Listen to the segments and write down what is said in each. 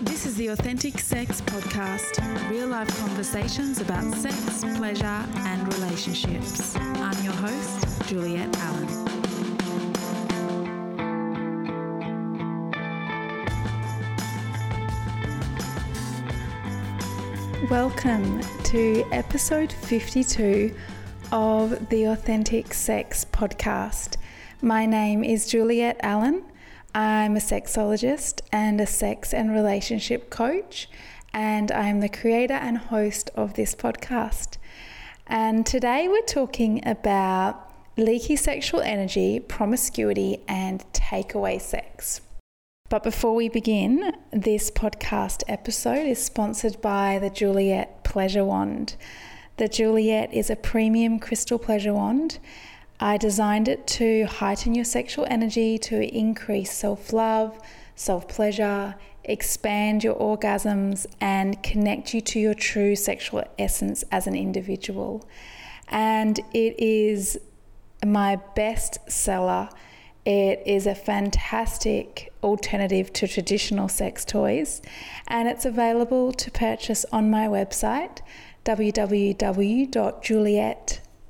This is the Authentic Sex Podcast, real life conversations about sex, pleasure, and relationships. I'm your host, Juliet Allen. Welcome to episode 52 of the Authentic Sex Podcast. My name is Juliet Allen. I'm a sexologist and a sex and relationship coach, and I am the creator and host of this podcast. And today we're talking about leaky sexual energy, promiscuity, and takeaway sex. But before we begin, this podcast episode is sponsored by the Juliet Pleasure Wand. The Juliet is a premium crystal pleasure wand. I designed it to heighten your sexual energy, to increase self love, self pleasure, expand your orgasms, and connect you to your true sexual essence as an individual. And it is my best seller it is a fantastic alternative to traditional sex toys, and it's available to purchase on my website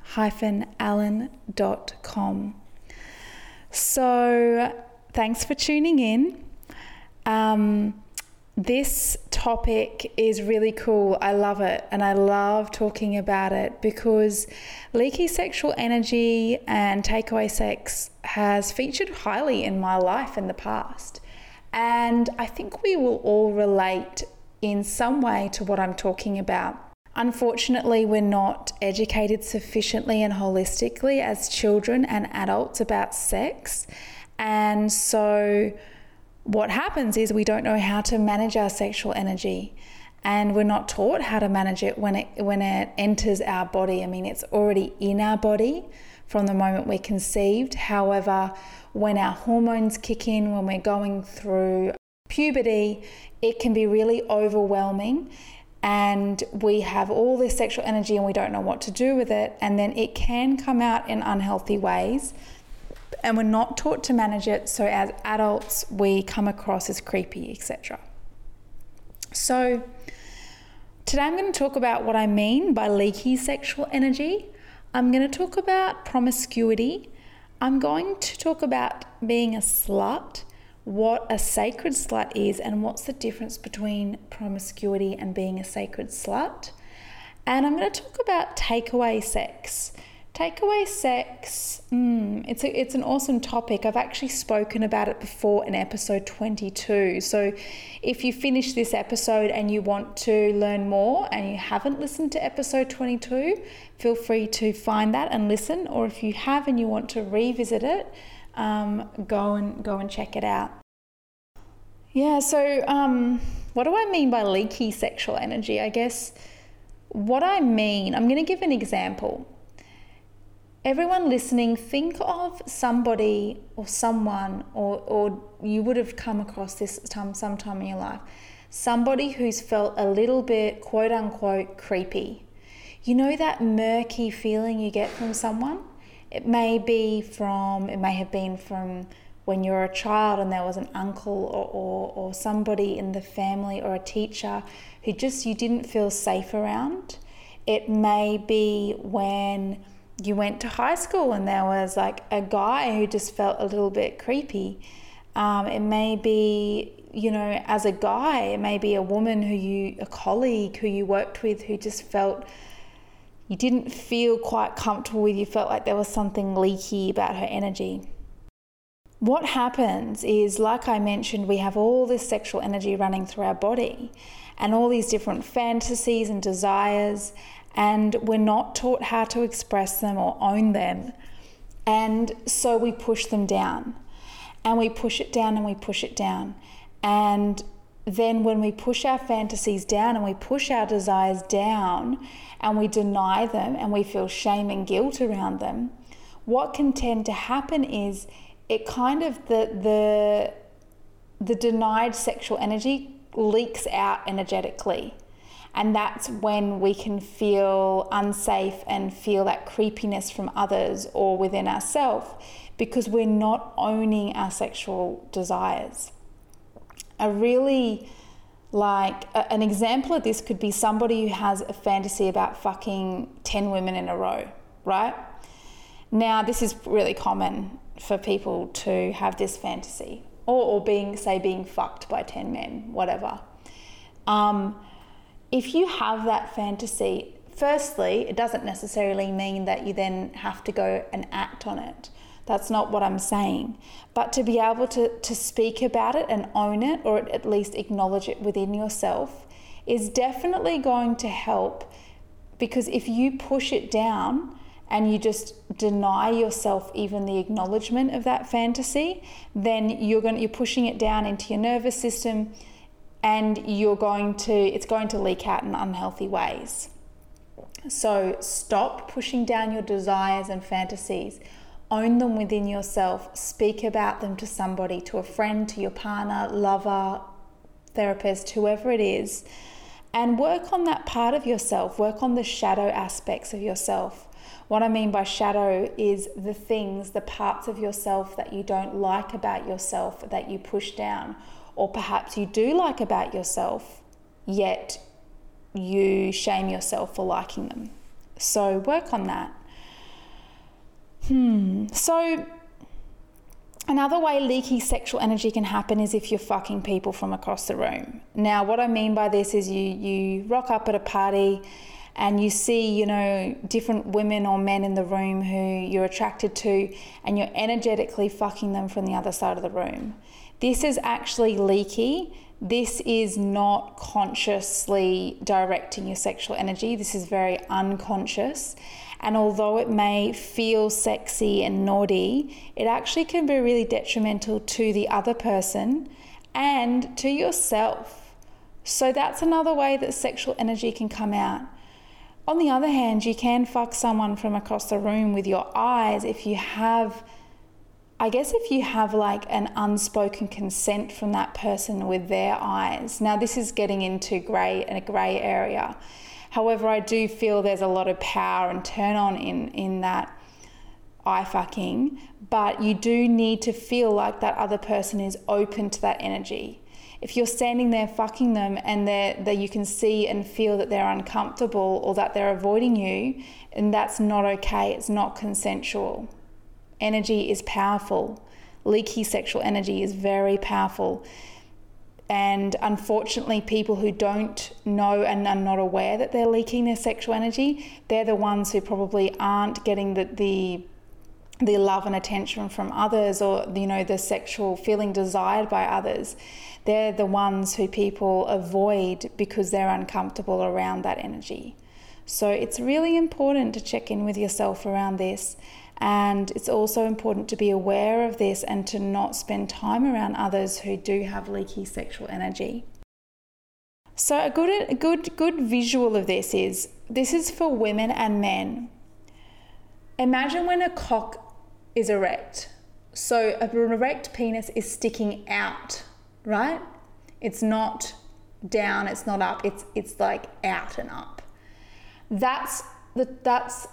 www.juliet-allen.com. So, thanks for tuning in. Um, this topic is really cool. I love it and I love talking about it because leaky sexual energy and takeaway sex has featured highly in my life in the past. And I think we will all relate in some way to what I'm talking about. Unfortunately, we're not educated sufficiently and holistically as children and adults about sex. And so, what happens is we don't know how to manage our sexual energy and we're not taught how to manage it when it when it enters our body. I mean, it's already in our body from the moment we're conceived. However, when our hormones kick in, when we're going through puberty, it can be really overwhelming and we have all this sexual energy and we don't know what to do with it and then it can come out in unhealthy ways and we're not taught to manage it. So as adults, we come across as creepy, etc. So today I'm going to talk about what I mean by leaky sexual energy. I'm going to talk about promiscuity. I'm going to talk about being a slut, what a sacred slut is, and what's the difference between promiscuity and being a sacred slut. And I'm going to talk about takeaway sex. Takeaway sex, mm, it's, a, it's an awesome topic. I've actually spoken about it before in episode 22. So if you finish this episode and you want to learn more and you haven't listened to episode 22, feel free to find that and listen. Or if you have and you want to revisit it, um, go and go and check it out. Yeah, so um, what do I mean by leaky sexual energy? I guess what I mean, I'm going to give an example everyone listening, think of somebody or someone, or, or you would have come across this time sometime in your life, somebody who's felt a little bit quote unquote creepy. You know that murky feeling you get from someone? It may be from, it may have been from when you're a child and there was an uncle or, or, or somebody in the family or a teacher who just you didn't feel safe around. It may be when you went to high school and there was like a guy who just felt a little bit creepy. Um, it may be, you know, as a guy, it may be a woman who you, a colleague who you worked with who just felt you didn't feel quite comfortable with, you felt like there was something leaky about her energy. What happens is, like I mentioned, we have all this sexual energy running through our body and all these different fantasies and desires and we're not taught how to express them or own them. And so we push them down and we push it down and we push it down. And then when we push our fantasies down and we push our desires down and we deny them and we feel shame and guilt around them, what can tend to happen is it kind of the the the denied sexual energy leaks out energetically and that's when we can feel unsafe and feel that creepiness from others or within ourselves because we're not owning our sexual desires. A really Like a, an example of this could be somebody who has a fantasy about fucking 10 women in a row, right? Now, this is really common for people to have this fantasy or, or being, say, being fucked by 10 men, whatever. Um, if you have that fantasy, firstly, it doesn't necessarily mean that you then have to go and act on it. That's not what I'm saying. But to be able to, to speak about it and own it, or at least acknowledge it within yourself, is definitely going to help because if you push it down and you just deny yourself even the acknowledgement of that fantasy, then you're going you're pushing it down into your nervous system and you're going to it's going to leak out in unhealthy ways. So stop pushing down your desires and fantasies. Own them within yourself. Speak about them to somebody, to a friend, to your partner, lover, therapist, whoever it is. And work on that part of yourself. Work on the shadow aspects of yourself. What I mean by shadow is the things, the parts of yourself that you don't like about yourself that you push down, or perhaps you do like about yourself, yet you shame yourself for liking them. So work on that. Hmm. So another way leaky sexual energy can happen is if you're fucking people from across the room. Now, what I mean by this is you you rock up at a party and you see, you know, different women or men in the room who you're attracted to and you're energetically fucking them from the other side of the room. This is actually leaky this is not consciously directing your sexual energy. This is very unconscious. And although it may feel sexy and naughty, it actually can be really detrimental to the other person and to yourself. So that's another way that sexual energy can come out. On the other hand, you can fuck someone from across the room with your eyes if you have I guess if you have like an unspoken consent from that person with their eyes. Now this is getting into grey and a grey area. However, I do feel there's a lot of power and turn on in in that eye fucking, but you do need to feel like that other person is open to that energy. If you're standing there fucking them and that you can see and feel that they're uncomfortable or that they're avoiding you, and that's not okay, it's not consensual energy is powerful. Leaky sexual energy is very powerful. And unfortunately, people who don't know and are not aware that they're leaking their sexual energy, they're the ones who probably aren't getting the, the the love and attention from others or you know the sexual feeling desired by others. They're the ones who people avoid because they're uncomfortable around that energy. So it's really important to check in with yourself around this and it's also important to be aware of this and to not spend time around others who do have leaky sexual energy. So a good a good good visual of this is this is for women and men. Imagine when a cock is erect. So an erect penis is sticking out, right? It's not down, it's not up, it's it's like out and up. That's the, that's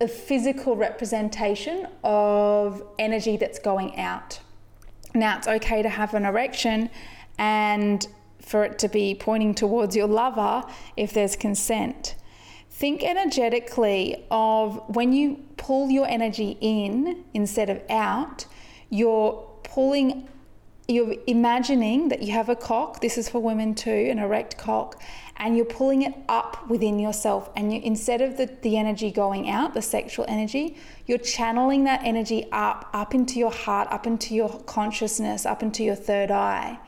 a physical representation of energy that's going out. Now, it's okay to have an erection and for it to be pointing towards your lover if there's consent. Think energetically of when you pull your energy in instead of out, you're pulling you're imagining that you have a cock this is for women too an erect cock and you're pulling it up within yourself. And you instead of the, the energy going out the sexual energy you're channeling that energy up up into your heart up into your consciousness up into your third eye.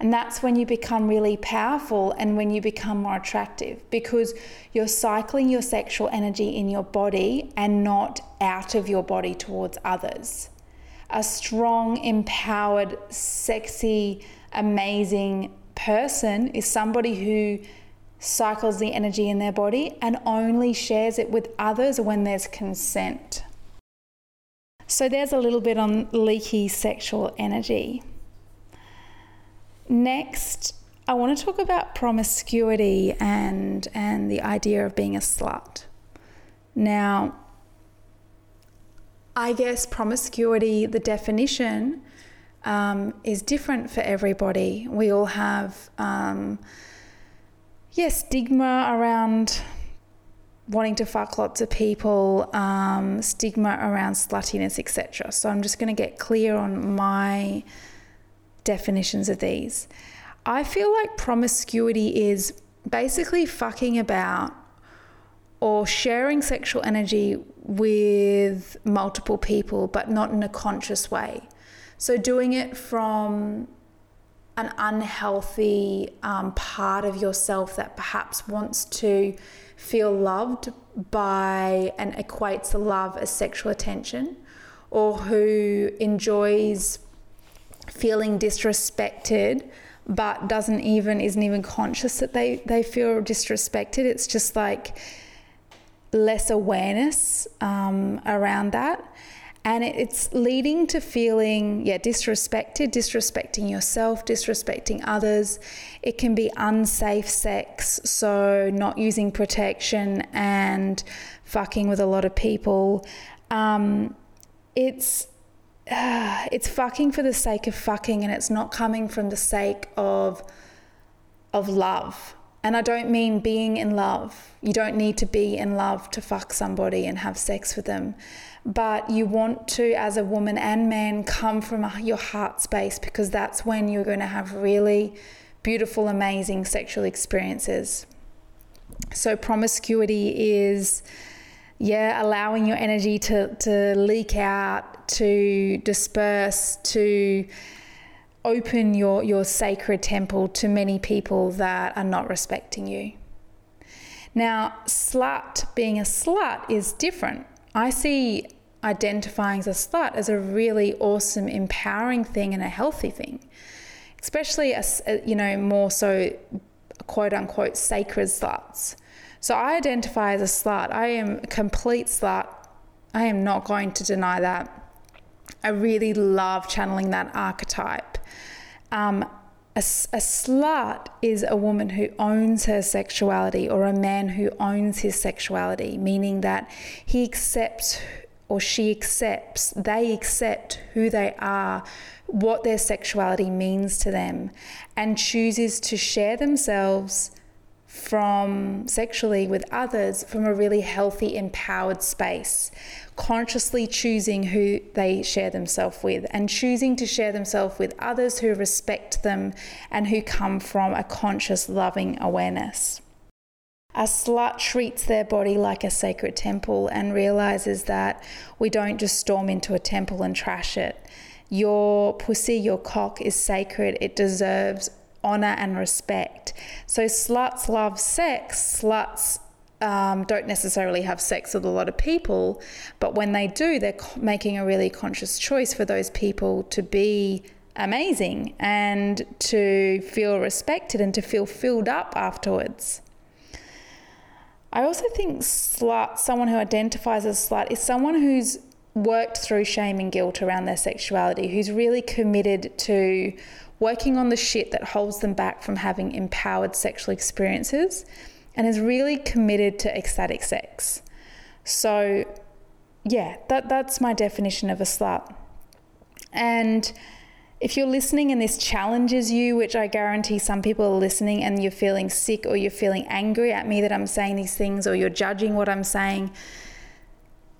And that's when you become really powerful and when you become more attractive because you're cycling your sexual energy in your body and not out of your body towards others. A strong empowered sexy amazing person is somebody who cycles the energy in their body and only shares it with others when there's consent. So there's a little bit on leaky sexual energy. Next, I want to talk about promiscuity and and the idea of being a slut. Now, I guess promiscuity, the definition um, is different for everybody. We all have, um, yeah, stigma around wanting to fuck lots of people, um, stigma around sluttiness, etc. So I'm just going to get clear on my definitions of these. I feel like promiscuity is basically fucking about or sharing sexual energy with multiple people, but not in a conscious way. So, doing it from an unhealthy um, part of yourself that perhaps wants to feel loved by and equates love as sexual attention, or who enjoys feeling disrespected but doesn't even isn't even conscious that they they feel disrespected. It's just like less awareness um, around that and it's leading to feeling yeah disrespected disrespecting yourself disrespecting others it can be unsafe sex so not using protection and fucking with a lot of people um, it's uh, it's fucking for the sake of fucking and it's not coming from the sake of of love and I don't mean being in love. You don't need to be in love to fuck somebody and have sex with them. But you want to, as a woman and man, come from your heart space because that's when you're going to have really beautiful, amazing sexual experiences. So, promiscuity is, yeah, allowing your energy to, to leak out, to disperse, to open your, your sacred temple to many people that are not respecting you. Now, slut, being a slut, is different. I see identifying as a slut as a really awesome, empowering thing and a healthy thing, especially as you know more so, quote unquote, sacred sluts. So I identify as a slut. I am a complete slut. I am not going to deny that. I really love channeling that archetype. Um, a, a, slut is a woman who owns her sexuality or a man who owns his sexuality, meaning that he accepts or she accepts, they accept who they are, what their sexuality means to them, and chooses to share themselves from sexually with others from a really healthy, empowered space, consciously choosing who they share themselves with and choosing to share themselves with others who respect them and who come from a conscious, loving awareness. A slut treats their body like a sacred temple and realizes that we don't just storm into a temple and trash it. Your pussy, your cock is sacred. It deserves honor and respect. So sluts love sex. Sluts um, don't necessarily have sex with a lot of people, but when they do, they're making a really conscious choice for those people to be amazing and to feel respected and to feel filled up afterwards. I also think slut, someone who identifies as slut, is someone who's worked through shame and guilt around their sexuality, who's really committed to working on the shit that holds them back from having empowered sexual experiences and is really committed to ecstatic sex. So, yeah, that, that's my definition of a slut. And if you're listening and this challenges you, which I guarantee some people are listening and you're feeling sick or you're feeling angry at me that I'm saying these things or you're judging what I'm saying,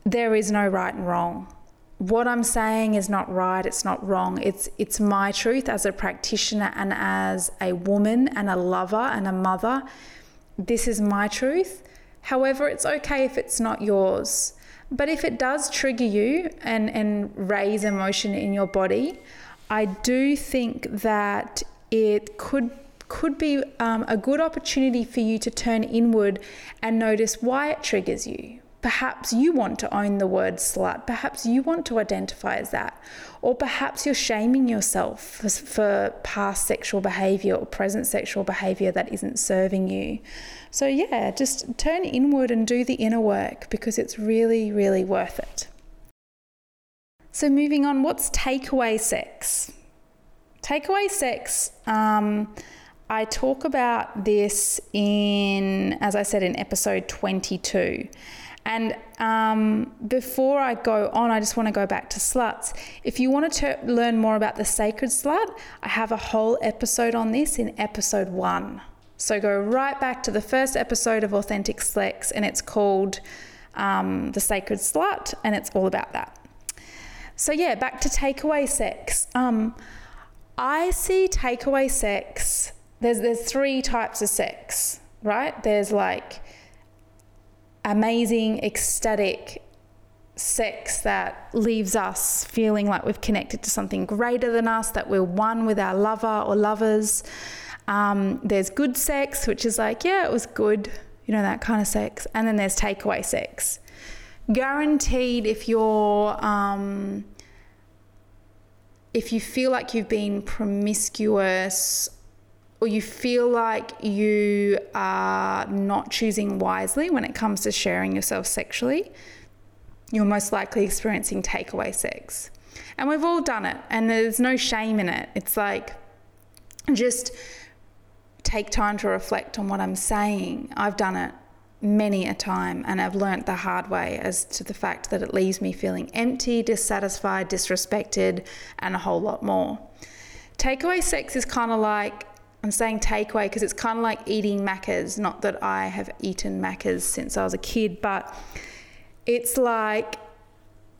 there is no right and wrong what I'm saying is not right, it's not wrong. It's it's my truth as a practitioner and as a woman and a lover and a mother. This is my truth. However, it's okay if it's not yours. But if it does trigger you and, and raise emotion in your body, I do think that it could could be um, a good opportunity for you to turn inward and notice why it triggers you. Perhaps you want to own the word slut. Perhaps you want to identify as that. Or perhaps you're shaming yourself for, for, past sexual behavior or present sexual behavior that isn't serving you. So, yeah, just turn inward and do the inner work because it's really, really worth it. So, moving on, what's takeaway sex? Takeaway sex. Um, I talk about this in, as I said, in episode 22. And um, before I go on, I just want to go back to sluts. If you want to learn more about the sacred slut, I have a whole episode on this in episode one. So go right back to the first episode of Authentic Sex, and it's called um, The Sacred Slut, and it's all about that. So, yeah, back to takeaway sex. Um, I see takeaway sex, there's, there's three types of sex, right? There's like amazing, ecstatic sex that leaves us feeling like we've connected to something greater than us, that we're one with our lover or lovers. Um, there's good sex, which is like, yeah, it was good, you know, that kind of sex. And then there's takeaway sex. Guaranteed, if you're, um, if you feel like you've been promiscuous or you feel like you are not choosing wisely when it comes to sharing yourself sexually, you're most likely experiencing takeaway sex. And we've all done it, and there's no shame in it. It's like just take time to reflect on what I'm saying. I've done it many a time and I've learnt the hard way as to the fact that it leaves me feeling empty, dissatisfied, disrespected, and a whole lot more. Takeaway sex is kind of like I'm saying takeaway because it's kind of like eating Maccas. Not that I have eaten Maccas since I was a kid, but it's like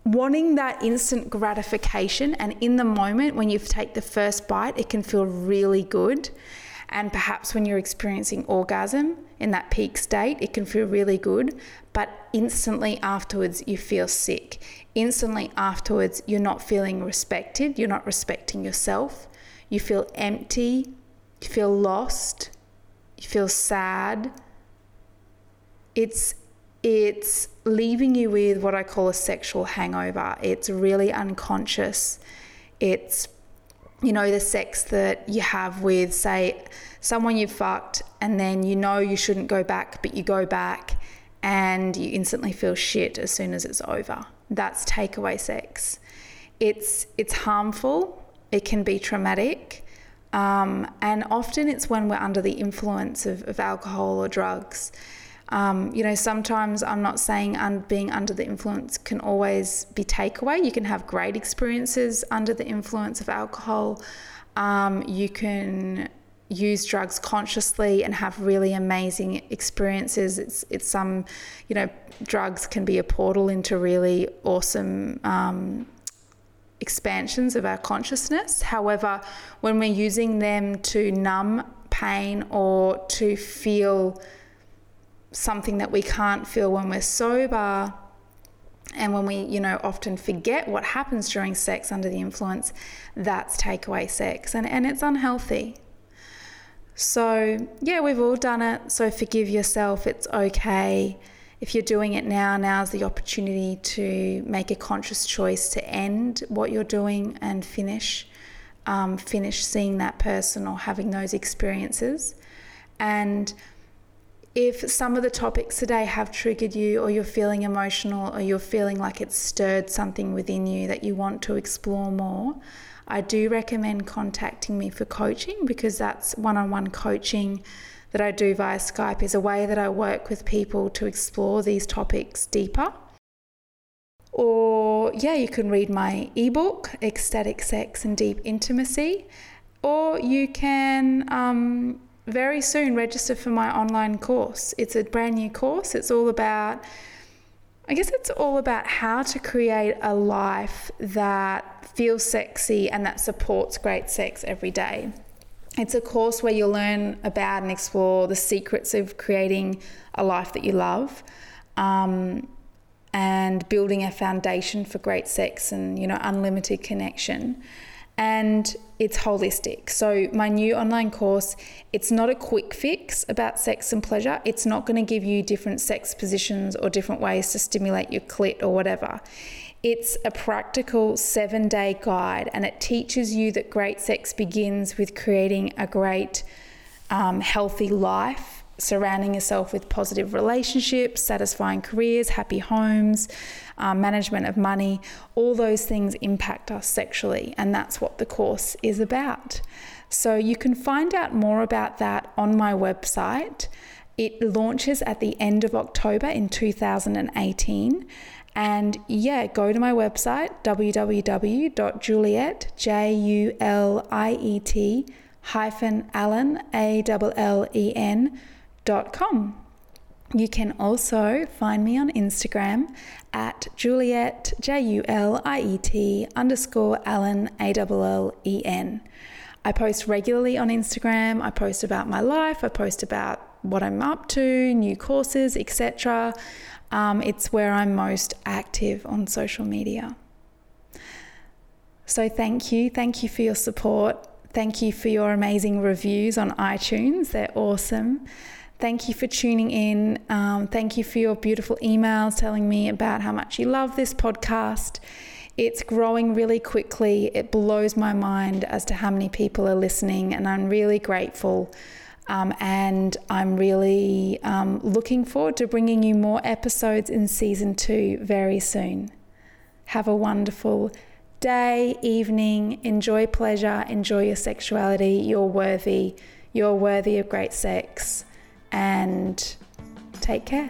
wanting that instant gratification. And in the moment when you take the first bite, it can feel really good. And perhaps when you're experiencing orgasm in that peak state, it can feel really good. But instantly afterwards, you feel sick. Instantly afterwards, you're not feeling respected. You're not respecting yourself. You feel empty you feel lost, you feel sad. It's it's leaving you with what I call a sexual hangover. It's really unconscious. It's you know the sex that you have with say someone you've fucked and then you know you shouldn't go back but you go back and you instantly feel shit as soon as it's over. That's takeaway sex. It's it's harmful. It can be traumatic. Um, and often it's when we're under the influence of, of alcohol or drugs. Um, you know, sometimes I'm not saying un- being under the influence can always be takeaway. You can have great experiences under the influence of alcohol. Um, you can use drugs consciously and have really amazing experiences. It's it's some, you know, drugs can be a portal into really awesome um, expansions of our consciousness. However, when we're using them to numb pain or to feel something that we can't feel when we're sober, and when we, you know, often forget what happens during sex under the influence, that's takeaway sex, and, and it's unhealthy. So, yeah, we've all done it. So, forgive yourself. It's okay if you're doing it now, now's the opportunity to make a conscious choice to end what you're doing and finish, um, finish seeing that person or having those experiences. And if some of the topics today have triggered you, or you're feeling emotional, or you're feeling like it's stirred something within you that you want to explore more, I do recommend contacting me for coaching because that's one on one coaching that I do via Skype is a way that I work with people to explore these topics deeper. Or, yeah, you can read my ebook, Ecstatic Sex and Deep Intimacy, or you can um, very soon register for my online course. It's a brand new course. It's all about, I guess, it's all about how to create a life that feels sexy and that supports great sex every day. It's a course where you'll learn about and explore the secrets of creating a life that you love. Um, and building a foundation for great sex and you know unlimited connection and it's holistic. So my new online course it's not a quick fix about sex and pleasure. It's not going to give you different sex positions or different ways to stimulate your clit or whatever. It's a practical seven day guide and it teaches you that great sex begins with creating a great, um, healthy life, surrounding yourself with positive relationships, satisfying careers, happy homes, um, management of money. All those things impact us sexually, and that's what the course is about. So you can find out more about that on my website It launches at the end of October in 2018. And yeah, go to my website, www.juliet, J U L I E T, hyphen Allen, A L L E N, dot com. You can also find me on Instagram at Juliet, J U L I E T underscore Allen, A L L E N. I post regularly on Instagram. I post about my life. I post about what I'm up to, new courses, etc. Um, it's where I'm most active on social media. So, thank you. Thank you for your support. Thank you for your amazing reviews on iTunes. They're awesome. Thank you for tuning in. Um, thank you for your beautiful emails telling me about how much you love this podcast. It's growing really quickly. It blows my mind as to how many people are listening, and I'm really grateful. Um, and I'm really um, looking forward to bringing you more episodes in season two very soon. Have a wonderful day, evening. Enjoy pleasure, enjoy your sexuality. You're worthy. You're worthy of great sex. And take care.